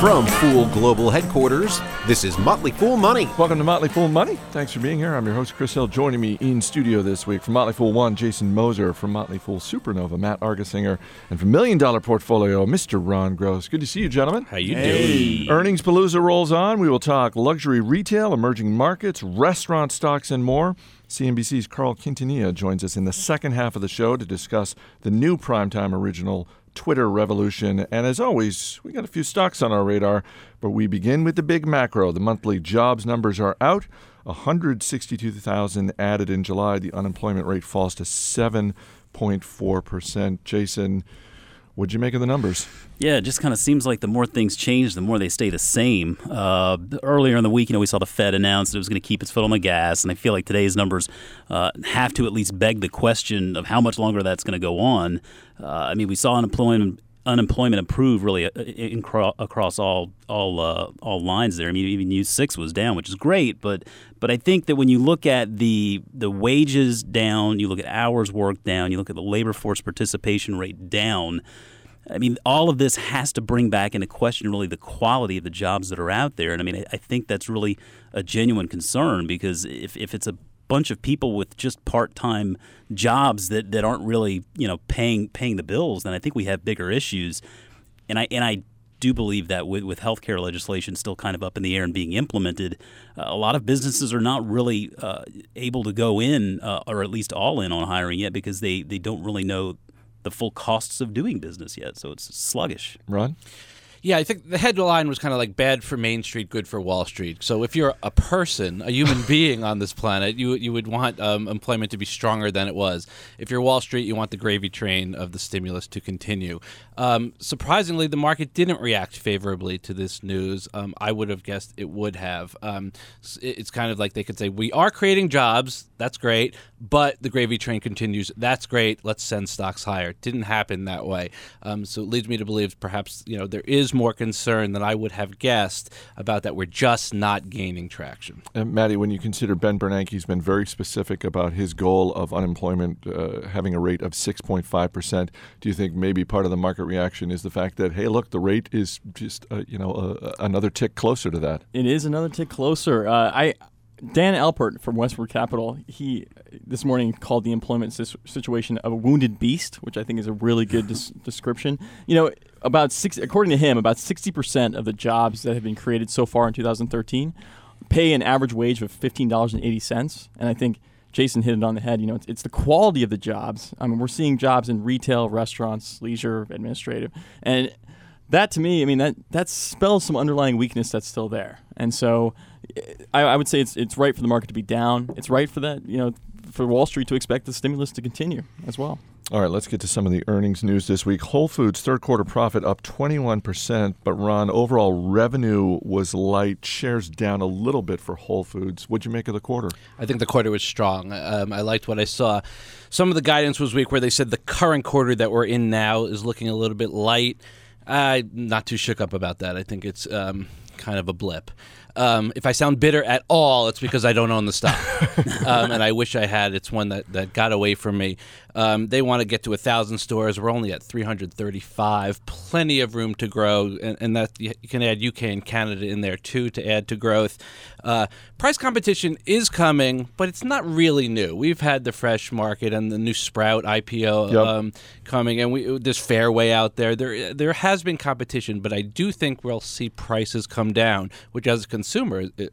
From Fool Global Headquarters, this is Motley Fool Money. Welcome to Motley Fool Money. Thanks for being here. I'm your host, Chris Hill. Joining me in studio this week from Motley Fool One, Jason Moser. From Motley Fool Supernova, Matt Argersinger. And from Million Dollar Portfolio, Mr. Ron Gross. Good to see you, gentlemen. How you doing? Earnings Palooza rolls on. We will talk luxury retail, emerging markets, restaurant stocks, and more. CNBC's Carl Quintanilla joins us in the second half of the show to discuss the new primetime original Twitter revolution. And as always, we got a few stocks on our radar, but we begin with the big macro. The monthly jobs numbers are out. 162,000 added in July. The unemployment rate falls to 7.4%. Jason, what'd you make of the numbers? Yeah, it just kind of seems like the more things change, the more they stay the same. Uh, earlier in the week, you know, we saw the Fed announce that it was going to keep its foot on the gas, and I feel like today's numbers uh, have to at least beg the question of how much longer that's going to go on. Uh, I mean, we saw unemployment unemployment improve really uh, across all all uh, all lines there. I mean, even U six was down, which is great, but but I think that when you look at the the wages down, you look at hours worked down, you look at the labor force participation rate down. I mean, all of this has to bring back into question really the quality of the jobs that are out there. And I mean, I, think that's really a genuine concern because if, if it's a bunch of people with just part-time jobs that, that aren't really you know paying paying the bills, then I think we have bigger issues. And I and I do believe that with, with healthcare legislation still kind of up in the air and being implemented, uh, a lot of businesses are not really uh, able to go in uh, or at least all in on hiring yet because they, they don't really know the full costs of doing business yet. So it's sluggish. Ron? Yeah, I think the headline was kind of like bad for Main Street, good for Wall Street. So if you're a person, a human being on this planet, you you would want um, employment to be stronger than it was. If you're Wall Street, you want the gravy train of the stimulus to continue. Um, surprisingly, the market didn't react favorably to this news. Um, I would have guessed it would have. Um, it's kind of like they could say, "We are creating jobs. That's great, but the gravy train continues. That's great. Let's send stocks higher." Didn't happen that way. Um, so it leads me to believe perhaps you know there is more concern than I would have guessed about that. We're just not gaining traction. And Maddie, when you consider Ben Bernanke's been very specific about his goal of unemployment uh, having a rate of 6.5 percent, do you think maybe part of the market reaction is the fact that hey, look, the rate is just uh, you know uh, another tick closer to that? It is another tick closer. Uh, I Dan Alpert from Westwood Capital, he this morning called the employment situation a wounded beast, which I think is a really good des- description. You know, about six, according to him, about sixty percent of the jobs that have been created so far in 2013 pay an average wage of fifteen dollars and eighty cents, and I think. Jason hit it on the head. You know, it's, it's the quality of the jobs. I mean, we're seeing jobs in retail, restaurants, leisure, administrative, and that to me, I mean, that that spells some underlying weakness that's still there. And so, I, I, would say it's it's right for the market to be down. It's right for that, you know, for Wall Street to expect the stimulus to continue as well. All right, let's get to some of the earnings news this week. Whole Foods third quarter profit up 21%, but Ron, overall revenue was light. Shares down a little bit for Whole Foods. What'd you make of the quarter? I think the quarter was strong. Um, I liked what I saw. Some of the guidance was weak, where they said the current quarter that we're in now is looking a little bit light. I'm not too shook up about that. I think it's um, kind of a blip. Um, if I sound bitter at all, it's because I don't own the stock, um, and I wish I had. It's one that, that got away from me. Um, they want to get to a thousand stores. We're only at 335. Plenty of room to grow, and, and that you can add UK and Canada in there too to add to growth. Uh, price competition is coming, but it's not really new. We've had the fresh market and the new Sprout IPO yep. um, coming, and we, there's Fairway out there. There there has been competition, but I do think we'll see prices come down, which as a consumer,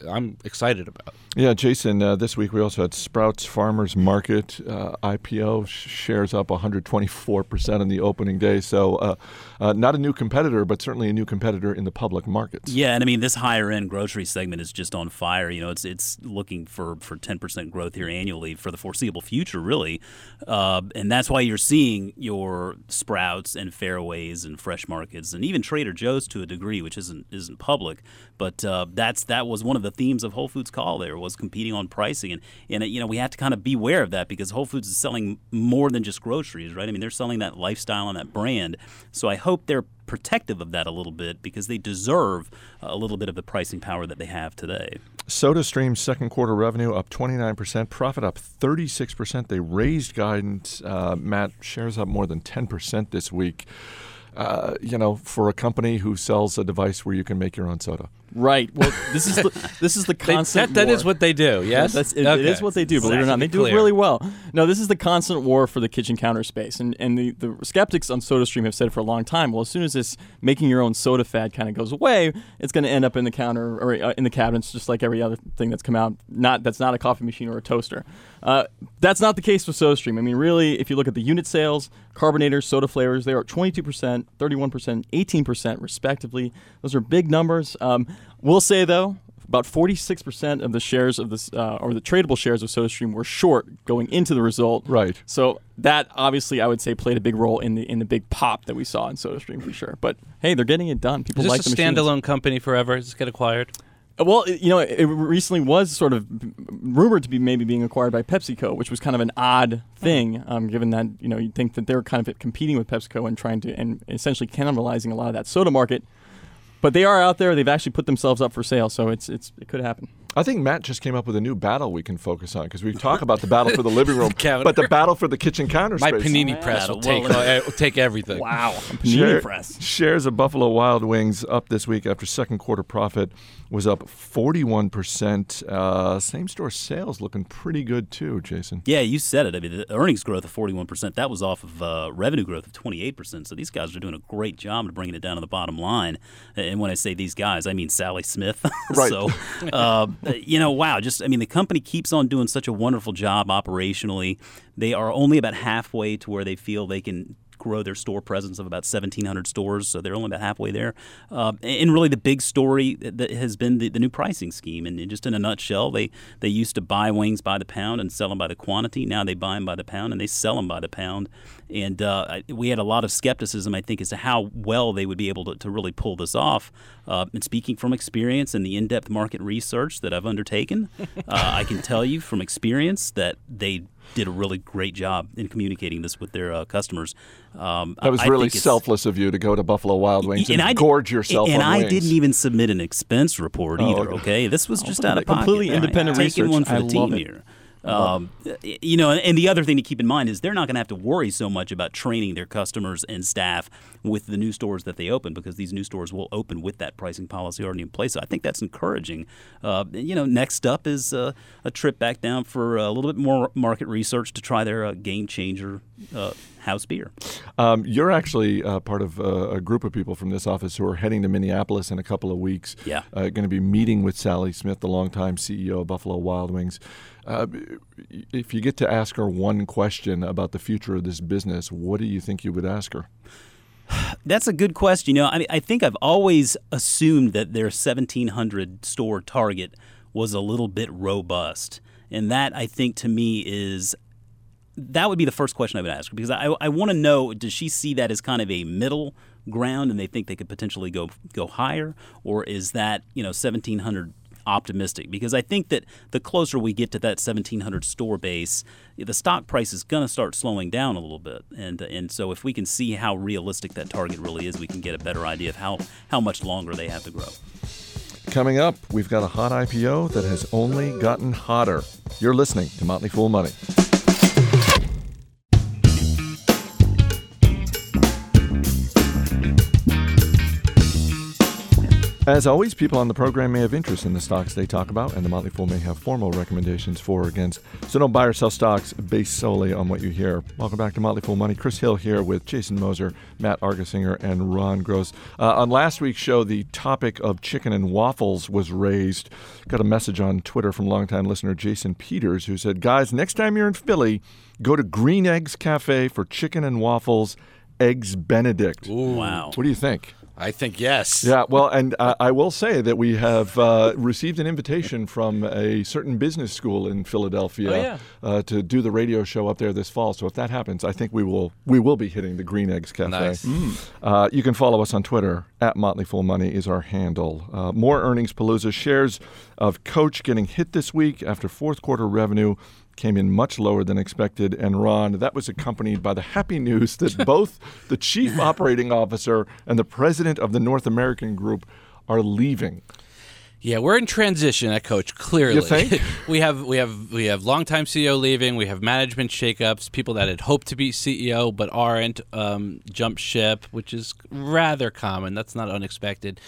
I'm excited about. Yeah, Jason. Uh, this week we also had Sprouts Farmers Market uh, IPO shares up 124% in the opening day. So, uh, not a new competitor, but certainly a new competitor in the public markets. Yeah, and I mean, this higher end grocery segment is just on fire. You know, it's it's looking for, for 10% growth here annually for the foreseeable future, really. Uh, and that's why you're seeing your Sprouts and Fairways and Fresh Markets and even Trader Joe's to a degree, which isn't isn't public. But uh, that's that was one of the themes of Whole Foods call there was competing on pricing. And, and you know, we have to kind of beware of that because Whole Foods is selling more than just groceries, right? I mean, they're selling that lifestyle and that brand. So I hope they're protective of that a little bit because they deserve a little bit of the pricing power that they have today. SodaStream's second quarter revenue up 29%, profit up 36%. They raised guidance. Uh, Matt, shares up more than 10% this week. Uh, you know, for a company who sells a device where you can make your own soda. Right. Well, this is the, this is the constant. that, that is what they do. Yes, That's, it, it Okay. is what they do. Believe it or not, they do it Clear. really well. No, this is the constant war for the kitchen counter space, and and the, the skeptics on SodaStream have said for a long time. Well, as soon as this making your own soda fad kind of goes away, it's going to end up in the counter or uh, in the cabinets, just like every other thing that's come out. Not that's not a coffee machine or a toaster. Uh, that's not the case with SodaStream. I mean, really, if you look at the unit sales, carbonators, soda flavors, they are 22%, 31%, 18% respectively. Those are big numbers. Um, we'll say though, about 46% of the shares of this, uh, or the tradable shares of SodaStream were short going into the result. Right. So that obviously, I would say, played a big role in the in the big pop that we saw in SodaStream for sure. But hey, they're getting it done. People Is like this the a machines. standalone company forever? Does this get acquired? Well, you know, it it recently was sort of rumored to be maybe being acquired by PepsiCo, which was kind of an odd thing, um, given that you know you'd think that they're kind of competing with PepsiCo and trying to and essentially cannibalizing a lot of that soda market. But they are out there. They've actually put themselves up for sale, so it's it's it could happen. I think Matt just came up with a new battle we can focus on because we talk about the battle for the living room, Counter. but the battle for the kitchen counter My space. panini press will take uh, will take everything. Wow, panini Share- press. Shares of Buffalo Wild Wings up this week after second quarter profit was up 41%. Uh, same store sales looking pretty good too, Jason. Yeah, you said it. I mean, the earnings growth of 41%, that was off of uh, revenue growth of 28%. So these guys are doing a great job of bringing it down to the bottom line. And when I say these guys, I mean Sally Smith. Right. so, uh, Uh, you know, wow. Just, I mean, the company keeps on doing such a wonderful job operationally. They are only about halfway to where they feel they can grow their store presence of about 1,700 stores, so they're only about halfway there. Uh, and really, the big story that has been the, the new pricing scheme. And just in a nutshell, they they used to buy wings by the pound and sell them by the quantity. Now they buy them by the pound and they sell them by the pound. And uh, we had a lot of skepticism, I think, as to how well they would be able to, to really pull this off. Uh, and speaking from experience and the in-depth market research that I've undertaken, uh, I can tell you from experience that they did a really great job in communicating this with their uh, customers. Um, That was I really think selfless of you to go to Buffalo Wild Wings and, I di- gorge yourself And on I wings. didn't even submit an expense report Oh, either. okay. Okay, this was just out of completely pocket. independent Taking research. one for I the love team it. here. Um, you know, and the other thing to keep in mind is they're not going to have to worry so much about training their customers and staff with the new stores that they open because these new stores will open with that pricing policy already in place. So I think that's encouraging. Uh, you know, next up is uh, a trip back down for a little bit more market research to try their uh, game changer uh, house beer. Um, you're actually uh, part of uh, a group of people from this office who are heading to Minneapolis in a couple of weeks. Yeah. Uh, going to be meeting with Sally Smith, the longtime CEO of Buffalo Wild Wings. Uh, if you get to ask her one question about the future of this business, what do you think you would ask her? That's a good question. You know, I, I think I've always assumed that their 1,700 store target was a little bit robust. And that, I think, to me is that would be the first question I would ask because I, I want to know does she see that as kind of a middle ground and they think they could potentially go go higher or is that you know 1700 optimistic because I think that the closer we get to that 1700 store base the stock price is going to start slowing down a little bit and and so if we can see how realistic that target really is we can get a better idea of how how much longer they have to grow. Coming up, we've got a hot IPO that has only gotten hotter. You're listening to Motley Fool Money. As always, people on the program may have interest in the stocks they talk about, and the Motley Fool may have formal recommendations for or against. So don't buy or sell stocks based solely on what you hear. Welcome back to Motley Fool Money. Chris Hill here with Jason Moser, Matt Argersinger, and Ron Gross. Uh, on last week's show, the topic of chicken and waffles was raised. Got a message on Twitter from longtime listener Jason Peters who said, Guys, next time you're in Philly, go to Green Eggs Cafe for chicken and waffles, Eggs Benedict. Wow. What do you think? I think yes. Yeah, well, and uh, I will say that we have uh, received an invitation from a certain business school in Philadelphia Oh, yeah. uh, to do the radio show up there this fall. So if that happens, I think we will we will be hitting the Green Eggs Cafe. Nice. Uh, you can follow us on Twitter at Motley Fool Money is our handle. Uh, more earnings palooza shares of Coach getting hit this week after fourth quarter revenue came in much lower than expected. And Ron, that was accompanied by the happy news that both the chief operating officer and the president of the North American group are leaving. Yeah, we're in transition at Coach. Clearly, You think? we have we have we have longtime CEO leaving. We have management shakeups. People that had hoped to be CEO but aren't um, jump ship, which is rather common. That's not unexpected.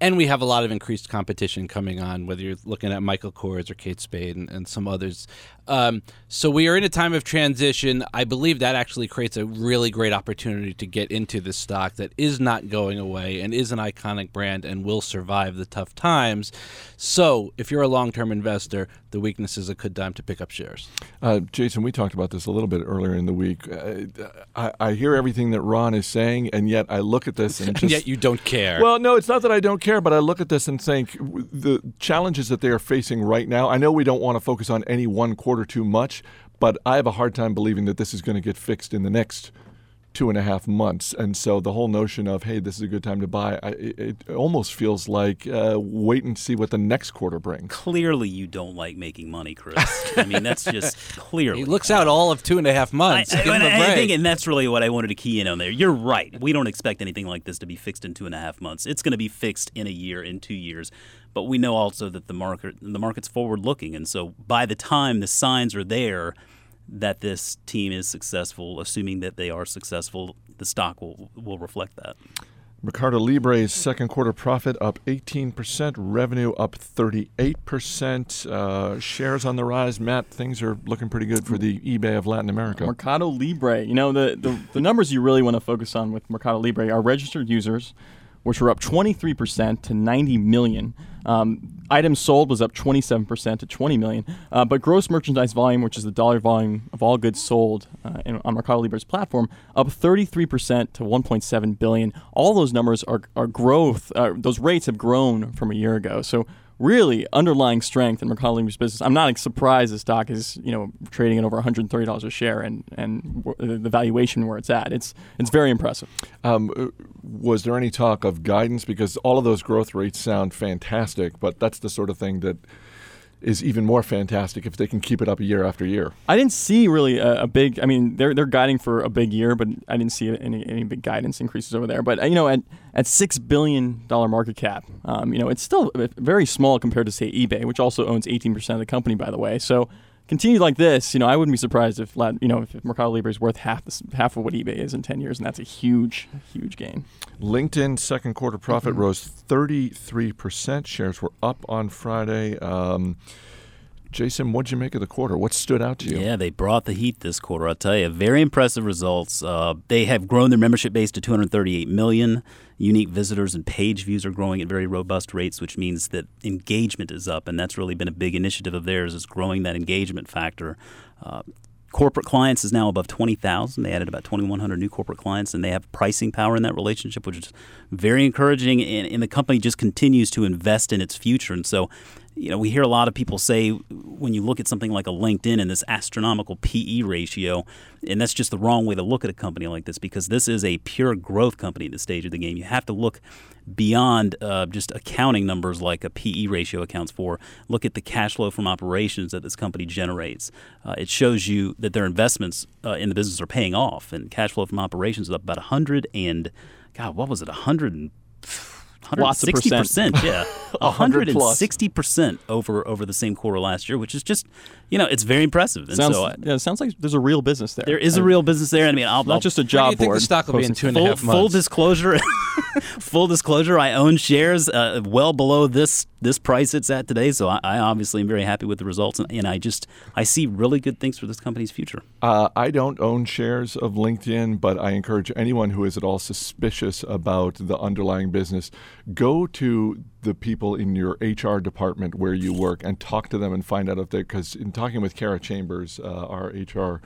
And we have a lot of increased competition coming on, whether you're looking at Michael Kors or Kate Spade and, and some others. Um, so we are in a time of transition. I believe that actually creates a really great opportunity to get into this stock that is not going away and is an iconic brand and will survive the tough times. So if you're a long-term investor, the weakness is a good time to pick up shares. Uh, Jason, we talked about this a little bit earlier in the week. Uh, I, I hear everything that Ron is saying, and yet I look at this and And just yet you don't care. Well, no, it's not that I don't care, but I look at this and think the challenges that they are facing right now. I know we don't want to focus on any one quarter too much, but I have a hard time believing that this is going to get fixed in the next two and a half months. And so the whole notion of hey, this is a good time to buy, I, it, it almost feels like uh, wait and see what the next quarter brings. Clearly, you don't like making money, Chris. I mean, that's just clearly. he looks out all of two and a half months. I- Give him and a I break. think, and that's really what I wanted to key in on there. You're right. We don't expect anything like this to be fixed in two and a half months. It's going to be fixed in a year, in two years. But we know also that the market, the market's forward looking, and so by the time the signs are there that this team is successful, assuming that they are successful, the stock will will reflect that. Mercado Libre's second quarter profit up 18%, revenue up 38%, uh, shares on the rise. Matt, things are looking pretty good for the eBay of Latin America. Mercado Libre. You know, the, the, the numbers you really want to focus on with Mercado Libre are registered users, which were up 23% to 90 million. Um, items sold was up 27% to 20 million. Uh, but gross merchandise volume, which is the dollar volume of all goods sold uh, in, on Mercado Libre's platform, up 33% to 1.7 billion. All those numbers are, are growth. Uh, those rates have grown from a year ago. So really underlying strength in Mercado business. I'm not surprised the stock is you know trading at over 130 dollars a share and and the valuation where it's at. It's it's very impressive. Um, uh, was there any talk of guidance? Because all of those growth rates sound fantastic, but that's the sort of thing that is even more fantastic if they can keep it up year after year. I didn't see really a, a big. I mean, they're they're guiding for a big year, but I didn't see any any big guidance increases over there. But uh, you know, at at six billion dollar market cap, um, you know, it's still very small compared to say eBay, which also owns 18 percent of the company, by the way. So. Continue like this, you know. I wouldn't be surprised if, you know, if Mercado Libre is worth half this, half of what eBay is in ten years, and that's a huge, huge gain. LinkedIn second quarter profit rose 33%. Shares were up on Friday. Um, Jason, what'd you make of the quarter? What stood out to you? Yeah, they brought the heat this quarter. I'll tell you, very impressive results. Uh, they have grown their membership base to 238 million. Unique visitors and page views are growing at very robust rates, which means that engagement is up, and that's really been a big initiative of theirs is growing that engagement factor. Uh, corporate clients is now above 20,000. They added about 2,100 new corporate clients, and they have pricing power in that relationship, which is very encouraging. And, and the company just continues to invest in its future. And so, you know, we hear a lot of people say when you look at something like a LinkedIn and this astronomical PE ratio, and that's just the wrong way to look at a company like this because this is a pure growth company at this stage of the game. You have to look beyond uh, just accounting numbers like a PE ratio accounts for. Look at the cash flow from operations that this company generates. Uh, it shows you that their investments uh, in the business are paying off, and cash flow from operations is up about 100 and God, what was it? 100 and Lots of 160 percent. percent, yeah, 100 160 percent over over the same quarter last year, which is just, you know, it's very impressive. And Sounds, so I, yeah, it sounds like there's a real business there. there is a I- real business there. I mean, I'll, not I'll- just a job you think board. the stock will be in posting- two and a full, half full disclosure full disclosure i own shares uh, well below this this price it's at today. So i, I obviously am very happy with the results. And, and i just i see really good things for this company's future. Uh, I don't own shares of LinkedIn, but I encourage anyone who is at all suspicious about the underlying business, go to the people in your HR department where you work and talk to them and find out if they. Because in talking with Kara Chambers, uh, our HR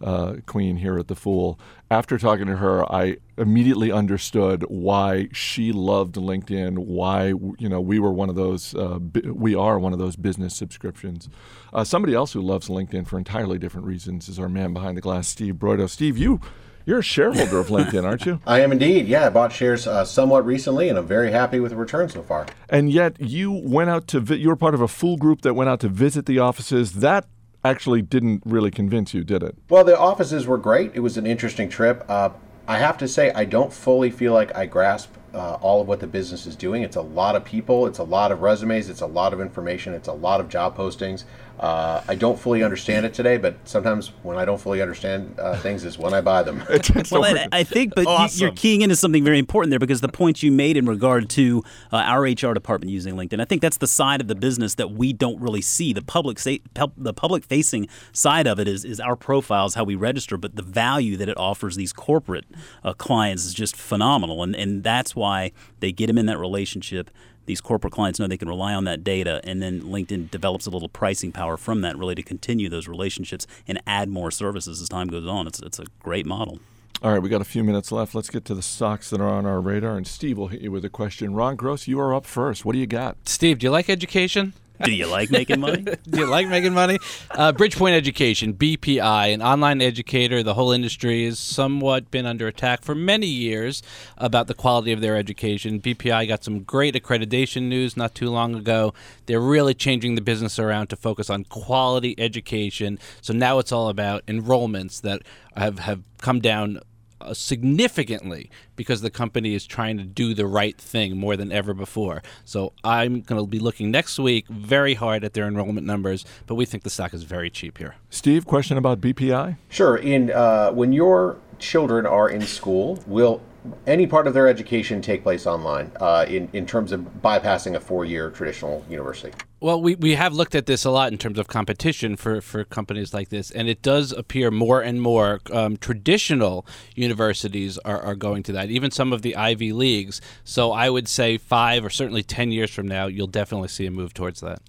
uh, queen here at the Fool, after talking to her, I immediately understood why she loved LinkedIn. Why you know we were one of those. Uh, bi- we are one of those business subscriptions. Uh, somebody else who loves LinkedIn for entirely different reasons is our man behind the glass, Steve Broido. Steve, you you're a shareholder of LinkedIn, aren't you? I am indeed. Yeah, I bought shares uh, somewhat recently, and I'm very happy with the return so far. And yet you went out to vi- you were part of a full group that went out to visit the offices. That actually didn't really convince you, did it? Well, the offices were great. It was an interesting trip. Uh, I have to say, I don't fully feel like I grasp uh, all of what the business is doing. It's a lot of people, it's a lot of resumes, it's a lot of information, it's a lot of job postings. Uh, I don't fully understand it today, but sometimes when I don't fully understand uh, things is when I buy them. well, I, I think, but you, you're keying into something very important there because the points you made in regard to uh, our HR department using LinkedIn, I think that's the side of the business that we don't really see. The public sa- the public facing side of it is is our profiles, how we register, but the value that it offers these corporate uh, clients is just phenomenal, and and that's why they get them in that relationship these corporate clients know they can rely on that data, and then LinkedIn develops a little pricing power from that, really to continue those relationships and add more services as time goes on. It's it's a great model. All right, we got a few minutes left. Let's get to the stocks that are on our radar, and Steve will hit you with a question. Ron Gross, you are up first. What do you got? Steve, do you like education? Do you like making money? Do you like making money? Uh, Bridgepoint Education, BPI, an online educator. The whole industry has somewhat been under attack for many years about the quality of their education. BPI got some great accreditation news not too long ago. They're really changing the business around to focus on quality education. So now it's all about enrollments that have, have come down uh, significantly because the company is trying to do the right thing more than ever before. So I'm going to be looking next week very hard at their enrollment numbers, but we think the stock is very cheap here. Steve, question about BPI? Sure. In uh, when your children are in school, will any part of their education take place online uh, in, in terms of bypassing a four year traditional university? Well, we, we have looked at this a lot in terms of competition for, for companies like this, and it does appear more and more um, traditional universities are, are going to that, even some of the Ivy Leagues. So I would say five or certainly 10 years from now, you'll definitely see a move towards that.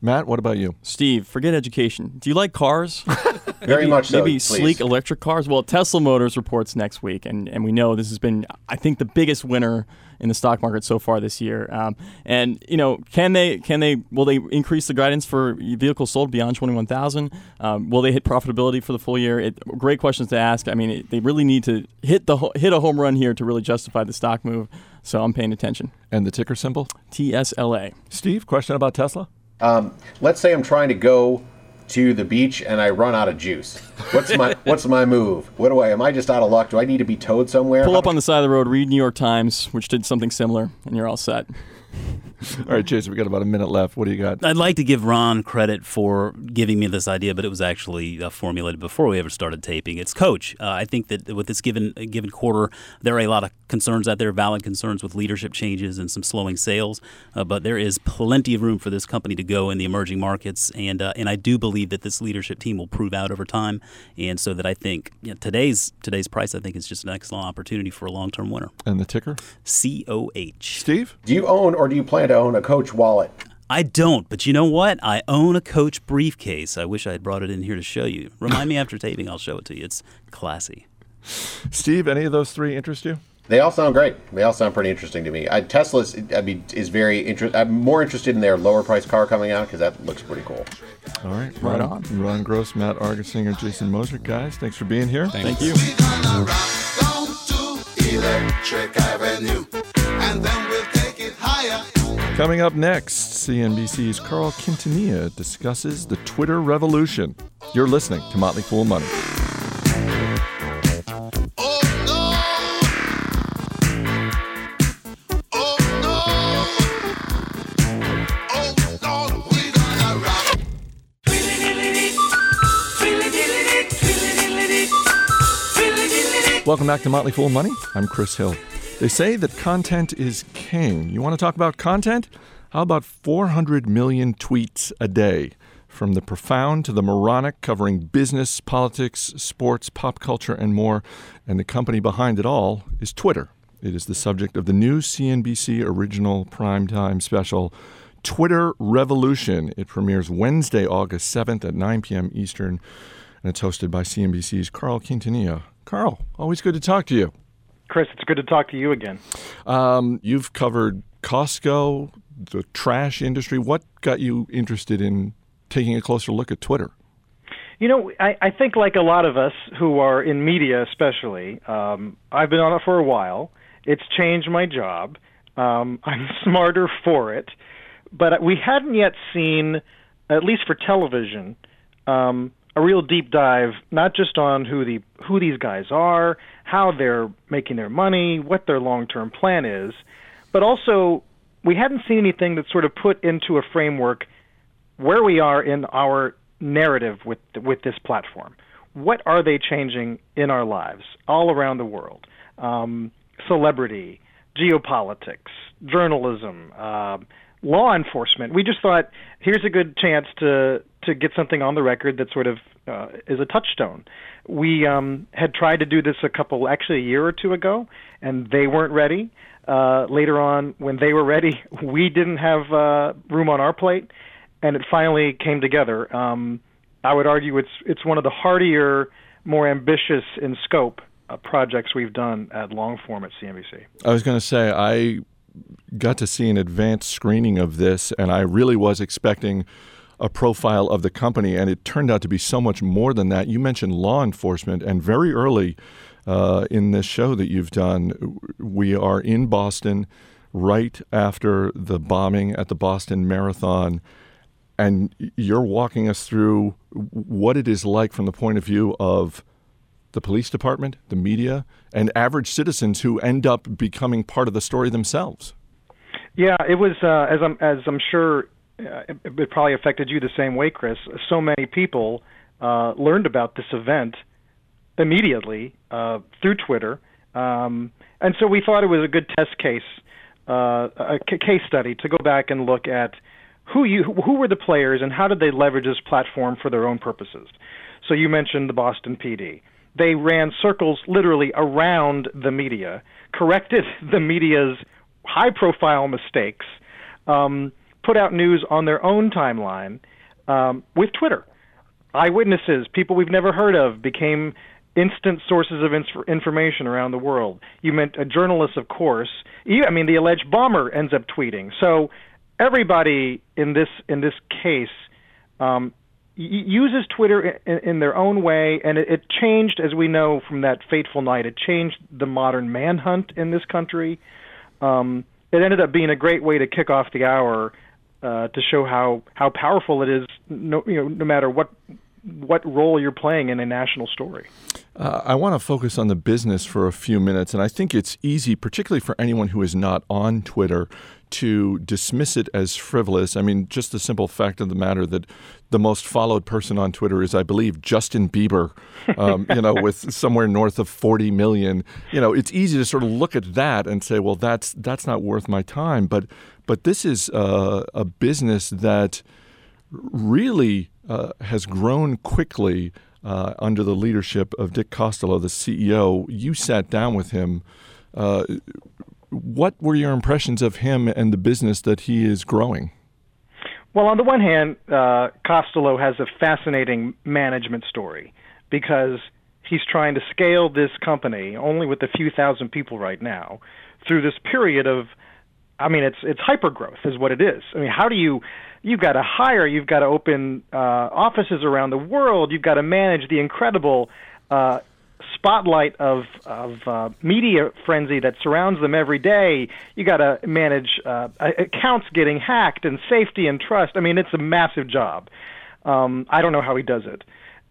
Matt, what about you? Steve, forget education. Do you like cars? Very maybe, much so. Maybe please. sleek electric cars. Well, Tesla Motors reports next week, and, and we know this has been, I think, the biggest winner in the stock market so far this year. Um, and you know, can they can they will they increase the guidance for vehicles sold beyond twenty one thousand? Um, will they hit profitability for the full year? It, great questions to ask. I mean, it, they really need to hit the hit a home run here to really justify the stock move. So I'm paying attention. And the ticker symbol? TSLA. Steve, question about Tesla? Um, let's say I'm trying to go to the beach and I run out of juice. What's my what's my move? What do I am I just out of luck? Do I need to be towed somewhere? Pull up on the side of the road, read New York Times, which did something similar, and you're all set. All right, Jason, we got about a minute left. What do you got? I'd like to give Ron credit for giving me this idea, but it was actually uh, formulated before we ever started taping. It's Coach. Uh, I think that with this given given quarter, there are a lot of concerns out there, valid concerns with leadership changes and some slowing sales. Uh, but there is plenty of room for this company to go in the emerging markets, and uh, and I do believe that this leadership team will prove out over time. And so that I think you know, today's today's price, I think, is just an excellent opportunity for a long term winner. And the ticker? C O H. Steve? Do you own or do you plan to own a Coach wallet? I don't, but you know what? I own a Coach briefcase. I wish I had brought it in here to show you. Remind me after taping, I'll show it to you. It's classy. Steve, any of those three interest you? They all sound great. They all sound pretty interesting to me. I, Tesla's, I mean, is very interesting. I'm more interested in their lower price car coming out because that looks pretty cool. All right, Right Ron, on. Ron Gross, Matt Argersinger, Jason Moser, guys, thanks for being here. Thank you. Coming up next, CNBC's Carl Quintanilla discusses the Twitter revolution. You're listening to Motley Fool Money. Oh no! Oh no! Oh Lord, we gonna rock. Welcome back to Motley Fool Money. I'm Chris Hill. They say that content is king. You want to talk about content? How about 400 million tweets a day? From the profound to the moronic, covering business, politics, sports, pop culture, and more. And the company behind it all is Twitter. It is the subject of the new CNBC original primetime special, Twitter Revolution. It premieres Wednesday, August 7th at 9 p.m. Eastern, and it's hosted by CNBC's Carl Quintanilla. Carl, always good to talk to you. Chris, it's good to talk to you again. Um, you've covered Costco, the trash industry. What got you interested in taking a closer look at Twitter? You know, I, I think like a lot of us who are in media, especially, um, I've been on it for a while. It's changed my job. Um, I'm smarter for it, but we hadn't yet seen, at least for television, um, a real deep dive, not just on who the who these guys are, how they're making their money, what their long-term plan is, but also we hadn't seen anything that sort of put into a framework where we are in our narrative with with this platform. What are they changing in our lives all around the world? Um, celebrity, geopolitics, journalism, uh, law enforcement. We just thought here's a good chance to to get something on the record that sort of uh, is a touchstone. We um, had tried to do this a couple, actually a year or two ago, and they weren't ready. Uh, later on, when they were ready, we didn't have uh, room on our plate, and it finally came together. Um, I would argue it's it's one of the hardier, more ambitious in scope uh, projects we've done at Longform at CNBC. I was going to say I got to see an advanced screening of this, and I really was expecting a profile of the company, and it turned out to be so much more than that. You mentioned law enforcement, and very early uh, in this show that you've done, we are in Boston right after the bombing at the Boston Marathon. And you're walking us through what it is like from the point of view of the police department, the media, and average citizens who end up becoming part of the story themselves. Yeah, it was uh, as I'm as I'm sure uh, it, it probably affected you the same way, Chris. So many people uh, learned about this event immediately uh, through Twitter, um, and so we thought it was a good test case, uh, a c- case study to go back and look at who you who were the players and how did they leverage this platform for their own purposes. So you mentioned the Boston PD. They ran circles literally around the media, corrected the media's high profile mistakes, um, put out news on their own timeline um, with Twitter. Eyewitnesses, people we've never heard of, became instant sources of inf- information around the world. You meant a journalist, of course. You, I mean, the alleged bomber ends up tweeting. So everybody in this in this case um, uses Twitter in, in, their own way, and it, it changed, as we know from that fateful night. It changed the modern manhunt in this country um, it ended up being a great way to kick off the hour uh, to show how how powerful it is. No, you know, no matter what what role you're playing in a national story. Uh, I want to focus on the business for a few minutes, and I think it's easy, particularly for anyone who is not on Twitter, to dismiss it as frivolous. I mean, just the simple fact of the matter that the most followed person on Twitter is, I believe, Justin Bieber, um, you know, with somewhere north of 40 million. You know, it's easy to sort of look at that and say, well, that's that's not worth my time. But but this is uh, a business that really uh, has grown quickly. Uh, under the leadership of Dick Costolo, the CEO, you sat down with him. Uh, what were your impressions of him and the business that he is growing? Well, on the one hand, uh, Costolo has a fascinating management story because he's trying to scale this company only with a few thousand people right now through this period of I mean, it's it's hyper growth is what it is. I mean, how do you you've got to hire, you've got to open uh, offices around the world, you've got to manage the incredible uh, spotlight of of uh, media frenzy that surrounds them every day. You got to manage uh, accounts getting hacked and safety and trust. I mean, it's a massive job. Um, I don't know how he does it.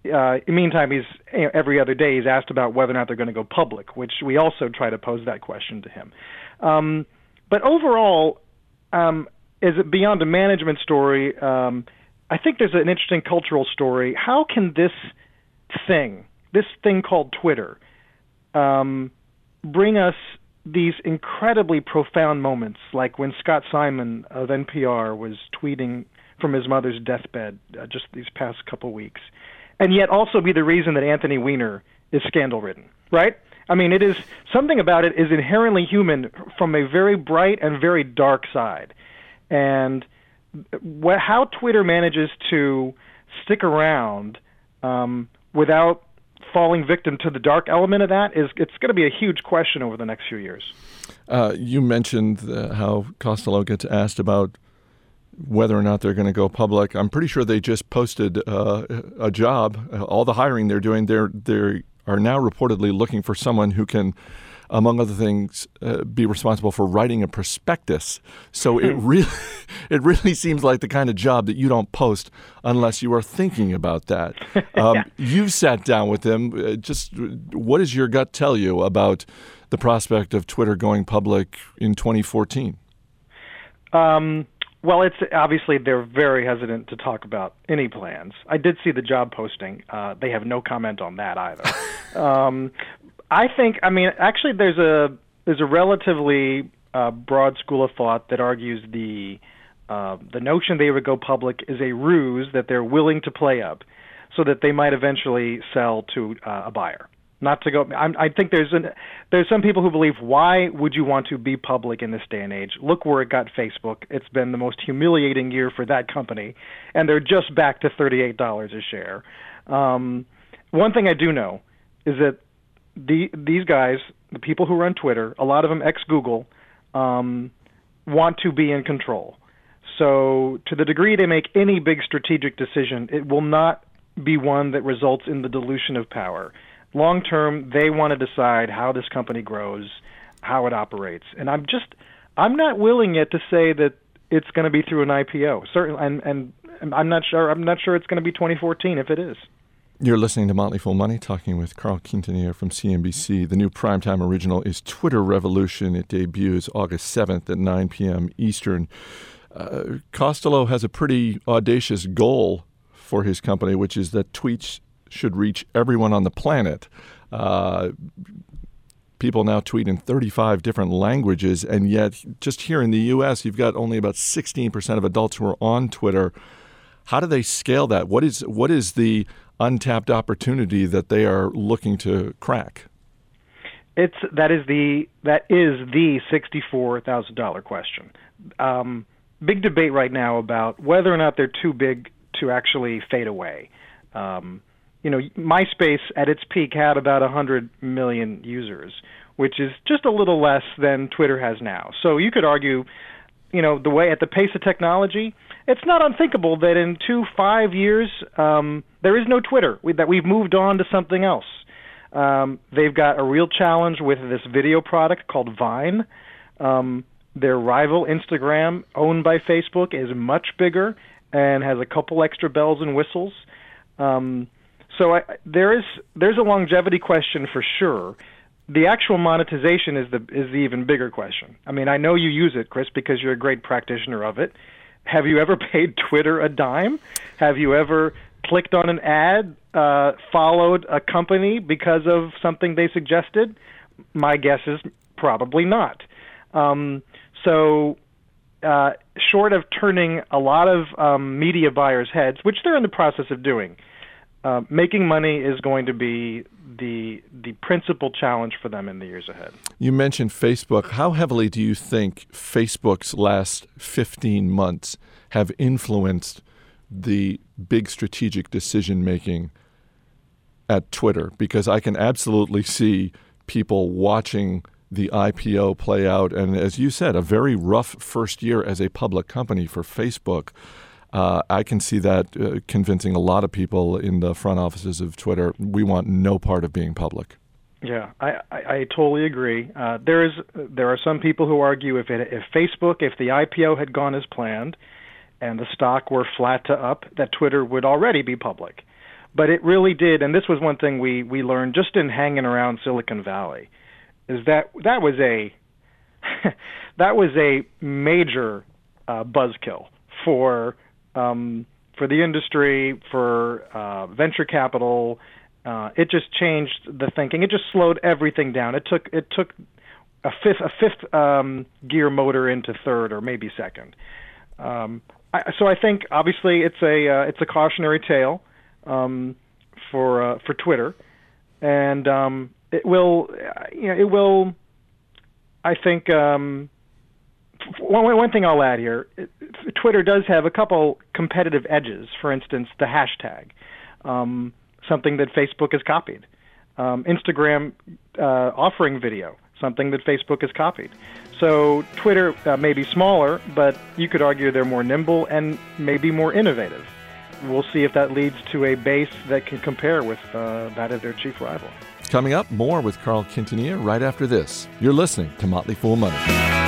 Uh, in the meantime, he's you know, every other day he's asked about whether or not they're going to go public, which we also try to pose that question to him. Um, but overall, um, is it beyond a management story? Um, I think there's an interesting cultural story. How can this thing this thing called Twitter um, bring us these incredibly profound moments, like when Scott Simon of NPR was tweeting from his mother's deathbed uh, just these past couple weeks, and yet also be the reason that Anthony Weiner is scandal ridden, right? I mean, it is something about it is inherently human from a very bright and very dark side, and wh- how Twitter manages to stick around um, without falling victim to the dark element of that is it's going to be a huge question over the next few years. Uh, you mentioned uh, how Costolo gets asked about whether or not they're going to go public. I'm pretty sure they just posted uh, a job. all the hiring they're doing, they're they are now reportedly looking for someone who can among other things, uh, be responsible for writing a prospectus. So it really, it really seems like the kind of job that you don't post unless you are thinking about that. Um, You've sat down with them. Uh, just what does your gut tell you about the prospect of Twitter going public in 2014? Um, well, it's obviously they're very hesitant to talk about any plans. I did see the job posting. Uh, they have no comment on that either. um, I think, I mean, actually, there's a there's a relatively uh, broad school of thought that argues the uh, the notion they would go public is a ruse that they're willing to play up, so that they might eventually sell to uh, a buyer. Not to go. I'm, I think there's an there's some people who believe why would you want to be public in this day and age? Look where it got Facebook. It's been the most humiliating year for that company, and they're just back to thirty eight dollars a share. Um, one thing I do know is that the these guys, the people who run Twitter, a lot of them ex Google, um, want to be in control. So to the degree they make any big strategic decision, it will not be one that results in the dilution of power. Long term, they want to decide how this company grows, how it operates, and I'm just I'm not willing yet to say that it's going to be through an IPO. Certainly, and and I'm not sure I'm not sure it's going to be 2014 if it is. You're listening to Motley Fool Money, talking with Carl Quintanilla from CNBC. The new primetime original is Twitter Revolution. It debuts August 7th at 9 p.m. Eastern. Uh, Costolo has a pretty audacious goal for his company, which is that tweets should reach everyone on the planet. Uh, people now tweet in 35 different languages, and yet, just here in the U.S., you've got only about 16% of adults who are on Twitter. How do they scale that? What is what is the untapped opportunity that they are looking to crack? It's that is the that is the sixty-four thousand dollar question. Um, big debate right now about whether or not they're too big to actually fade away. Um, you know, MySpace at its peak had about 100 million users, which is just a little less than Twitter has now. So you could argue, you know, the way at the pace of technology, it's not unthinkable that in two five years um, there is no Twitter we, that we've moved on to something else. Um, they've got a real challenge with this video product called Vine. Um, their rival Instagram, owned by Facebook, is much bigger and has a couple extra bells and whistles. Um, so I, there is there's a longevity question for sure. The actual monetization is the is the even bigger question. I mean, I know you use it, Chris, because you're a great practitioner of it. Have you ever paid Twitter a dime? Have you ever clicked on an ad, uh, followed a company because of something they suggested? My guess is probably not. Um, so, uh, short of turning a lot of um, media buyers' heads, which they're in the process of doing, uh, making money is going to be the the principal challenge for them in the years ahead. You mentioned Facebook. How heavily do you think Facebook's last 15 months have influenced the big strategic decision making at Twitter? Because I can absolutely see people watching the IPO play out, and as you said, a very rough first year as a public company for Facebook. Uh, I can see that uh, convincing a lot of people in the front offices of Twitter. We want no part of being public. Yeah, I, I, I totally agree. Uh, there is there are some people who argue if it, if Facebook if the IPO had gone as planned, and the stock were flat to up, that Twitter would already be public. But it really did, and this was one thing we we learned just in hanging around Silicon Valley, is that that was a that was a major uh, buzzkill for um, for the industry, for uh, venture capital. Uh, it just changed the thinking. It just slowed everything down. It took it took a fifth a fifth um, gear motor into third or maybe second. Um, I, so I think obviously it's a uh, it's a cautionary tale um, for uh, for Twitter, and um, it will you know it will I think um, one, one thing I'll add here Twitter does have a couple competitive edges. For instance, the hashtag, um, something that Facebook has copied. Um, Instagram uh, offering video, something that Facebook has copied. So Twitter uh, may be smaller, but you could argue they're more nimble and maybe more innovative. We'll see if that leads to a base that can compare with uh, that of their chief rival. Coming up, more with Carl Quintanilla right after this. You're listening to Motley Fool Money.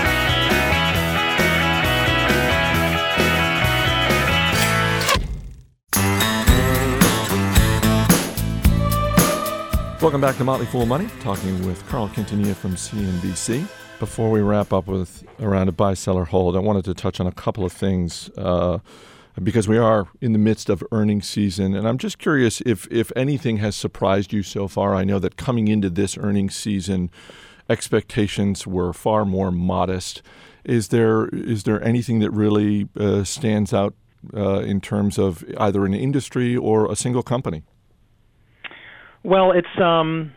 Welcome back to Motley Fool Money, talking with Carl Quintanilla from CNBC. Before we wrap up with around a buy, seller, hold, I wanted to touch on a couple of things uh, because we are in the midst of earnings season, and I'm just curious if if anything has surprised you so far. I know that coming into this earnings season, expectations were far more modest. Is there is there anything that really uh, stands out uh, in terms of either an industry or a single company? Well, it's um,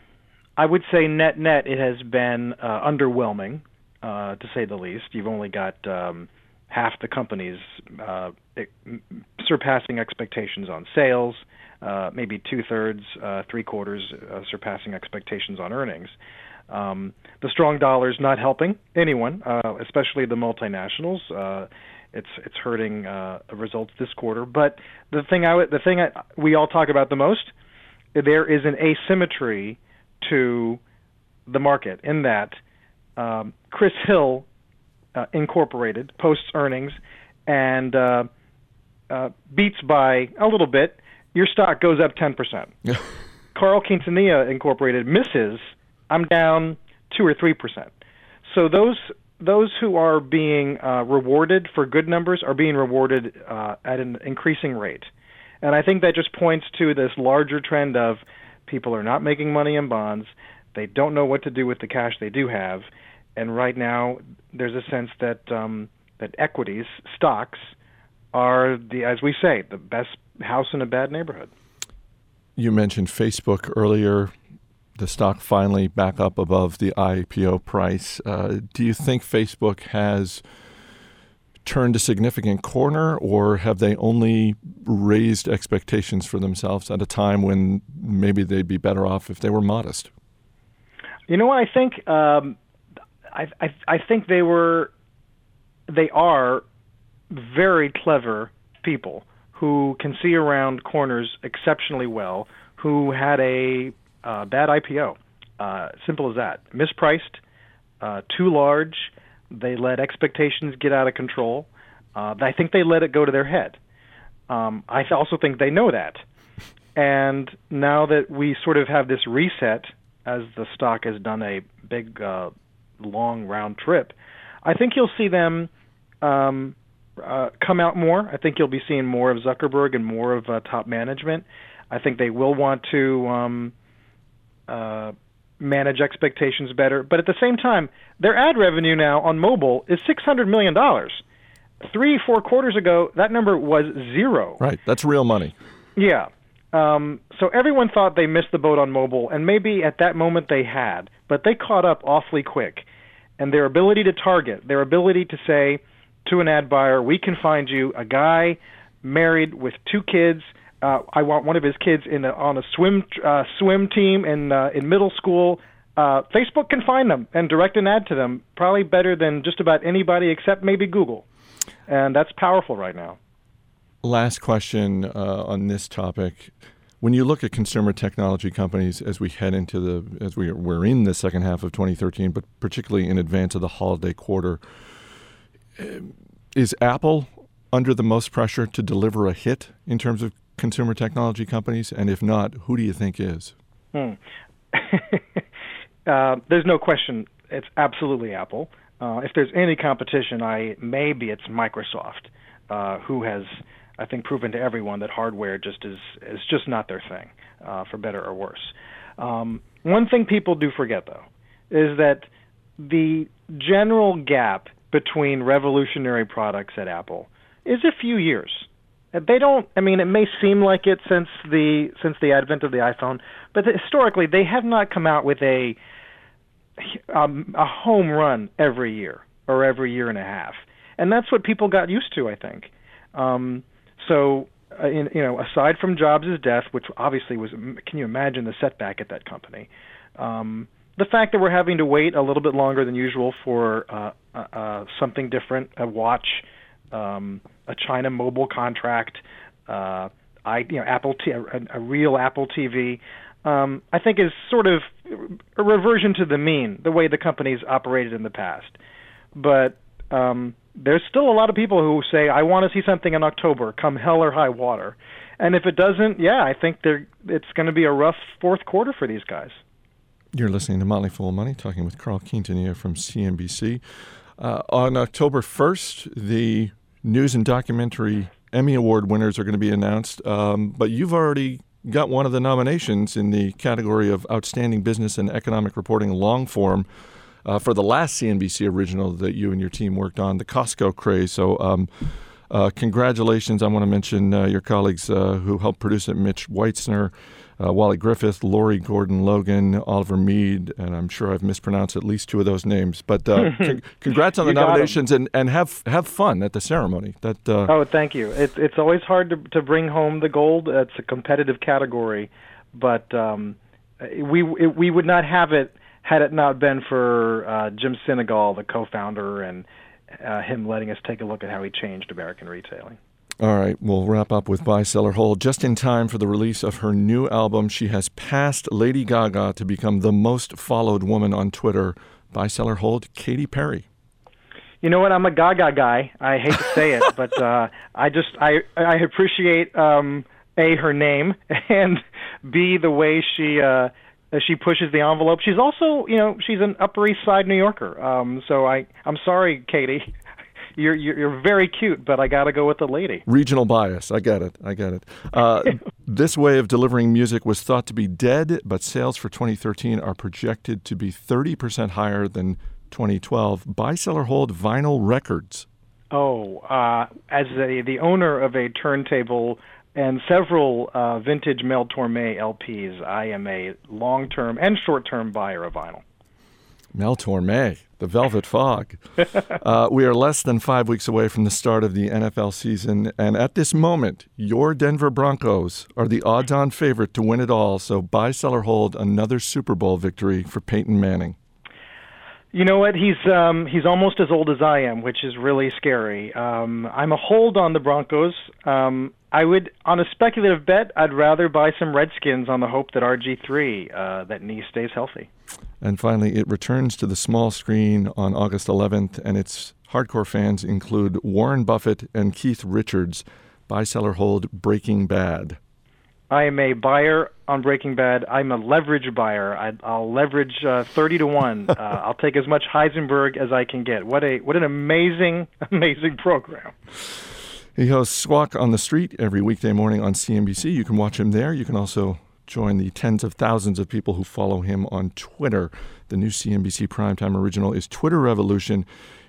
I would say net net it has been uh, underwhelming, uh, to say the least. You've only got um, half the companies uh, surpassing expectations on sales, uh, maybe two thirds, uh, three quarters uh, surpassing expectations on earnings. Um, the strong dollar is not helping anyone, uh, especially the multinationals. Uh, it's it's hurting uh, results this quarter. But the thing I the thing I, we all talk about the most there is an asymmetry to the market in that um, Chris Hill uh, Incorporated posts earnings and uh, uh, beats by a little bit. Your stock goes up 10%. Carl Quintanilla Incorporated misses. I'm down two or three percent. So those those who are being uh, rewarded for good numbers are being rewarded uh, at an increasing rate. And I think that just points to this larger trend of people are not making money in bonds. They don't know what to do with the cash they do have. And right now, there's a sense that um, that equities, stocks, are the, as we say, the best house in a bad neighborhood. You mentioned Facebook earlier. The stock finally back up above the IPO price. Uh, do you think Facebook has turned a significant corner, or have they only raised expectations for themselves at a time when maybe they'd be better off if they were modest? You know what I think? Um, I, I I think they were, they are very clever people who can see around corners exceptionally well. Who had a uh, bad IPO, uh, simple as that, mispriced, uh, too large they let expectations get out of control. Uh, I think they let it go to their head. Um, I also think they know that. And now that we sort of have this reset, as the stock has done a big, uh, long round trip, I think you'll see them um, uh, come out more. I think you'll be seeing more of Zuckerberg and more of uh, top management. I think they will want to um, uh, manage expectations better. But at the same time, their ad revenue now on mobile is $600 million. Three, four quarters ago, that number was zero. Right. That's real money. Yeah. Um, so everyone thought they missed the boat on mobile, and maybe at that moment they had, but they caught up awfully quick. And their ability to target, their ability to say to an ad buyer, we can find you a guy married with two kids – uh, I want one of his kids in a, on a swim uh, swim team in uh, in middle school. Uh, Facebook can find them and direct an ad to them, probably better than just about anybody except maybe Google, and that's powerful right now. Last question uh, on this topic: When you look at consumer technology companies as we head into the as we we're in the second half of 2013, but particularly in advance of the holiday quarter, is Apple under the most pressure to deliver a hit in terms of consumer technology companies? And if not, who do you think is? Hmm. uh, there's no question. It's absolutely Apple. Uh, if there's any competition, I maybe it's Microsoft, uh, who has, I think, proven to everyone that hardware just is is just not their thing, uh, for better or worse. Um, one thing people do forget, though, is that the general gap between revolutionary products at Apple is a few years they don't i mean it may seem like it since the since the advent of the iPhone but historically they have not come out with a um, a home run every year or every year and a half. And that's what people got used to i think. Um so uh, in, you know aside from Jobs' death which obviously was can you imagine the setback at that company? Um the fact that we're having to wait a little bit longer than usual for uh, uh, uh something different a watch um, a China mobile contract, uh, I you know Apple T- a, a real Apple TV. um, I think is sort of a reversion to the mean, the way the company's operated in the past. But um, there's still a lot of people who say, "I want to see something in October, come hell or high water." And if it doesn't, yeah, I think they're, it's going to be a rough fourth quarter for these guys. You're listening to Motley Fool Money, talking with Carl Quintanilla from CNBC. Uh, on October 1st, the news and documentary Emmy Award winners are going to be announced, um, but you've already got one of the nominations in the category of Outstanding Business and Economic Reporting Long Form uh, for the last CNBC original that you and your team worked on, the Costco craze. So, um, uh, congratulations. I want to mention uh, your colleagues uh, who helped produce it Mitch Weitzner, uh, Wally Griffith, Lori Gordon Logan, Oliver Mead, and I'm sure I've mispronounced at least two of those names. But uh, con- congrats on the You got 'em. nominations and, and have have fun at the ceremony. That uh, Oh, thank you. It's it's always hard to to bring home the gold. It's a competitive category, but um, we we would not have it had it not been for uh, Jim Sinegal, the co-founder, and uh, him letting us take a look at how he changed American retailing. All right, we'll wrap up with Buy Seller Hold just in time for the release of her new album. She has passed Lady Gaga to become the most followed woman on Twitter. Buy Seller Hold, Katy Perry. You know what? I'm a Gaga guy. I hate to say it, but uh, I just I I appreciate um, a her name and b the way she uh, she pushes the envelope. She's also you know she's an Upper East Side New Yorker. Um, so I I'm sorry, Katy. You're, you're you're very cute, but I got to go with the lady. Regional bias. I get it. I get it. Uh, this way of delivering music was thought to be dead, but sales for 2013 are projected to be 30% higher than 2012. Buy Seller Hold Vinyl Records. Oh, uh, as a, the owner of a turntable and several uh, vintage Mel Torme LPs, I am a long-term and short-term buyer of vinyl. Mel Torme, the Velvet Fog. uh, we are less than five weeks away from the start of the NFL season, and at this moment, your Denver Broncos are the odds on favorite to win it all. So buy, sell, or hold another Super Bowl victory for Peyton Manning. You know what? He's um, he's almost as old as I am, which is really scary. Um, I'm a hold on the Broncos. Um, I would, on a speculative bet, I'd rather buy some Redskins on the hope that RG3, uh, that knee stays healthy. And finally, it returns to the small screen on August 11th, and its hardcore fans include Warren Buffett and Keith Richards. Buy, sell, or hold Breaking Bad. I am a buyer on Breaking Bad. I'm a leverage buyer. I, I'll leverage uh, thirty to one. uh, I'll take as much Heisenberg as I can get. What a what an amazing amazing program. He hosts Squawk on the Street every weekday morning on CNBC. You can watch him there. You can also join the tens of thousands of people who follow him on Twitter. The new CNBC Primetime Original is Twitter Revolution.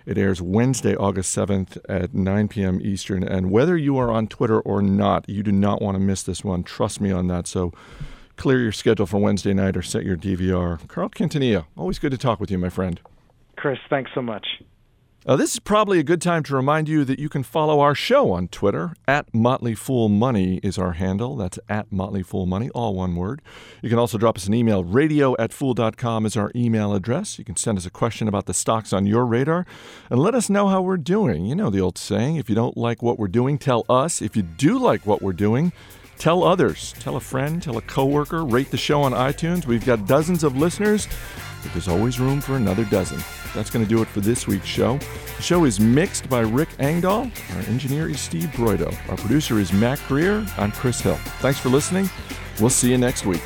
It airs Wednesday, August 7th at 9 p.m. Eastern. And whether you are on Twitter or not, you do not want to miss this one. Trust me on that. So clear your schedule for Wednesday night or set your DVR. Carl Quintanilla, always good to talk with you, my friend. Chris, thanks so much. Uh, this is probably a good time to remind you that you can follow our show on Twitter. At Motley Fool Money is our handle. That's at Motley Fool Money, all one word. You can also drop us an email. Radio at fool.com is our email address. You can send us a question about the stocks on your radar and let us know how we're doing. You know the old saying if you don't like what we're doing, tell us. If you do like what we're doing, tell others. Tell a friend, tell a coworker, rate the show on iTunes. We've got dozens of listeners, but there's always room for another dozen. That's going to do it for this week's show. The show is mixed by Rick Engdahl. Our engineer is Steve Broido. Our producer is Matt Greer. I'm Chris Hill. Thanks for listening. We'll see you next week.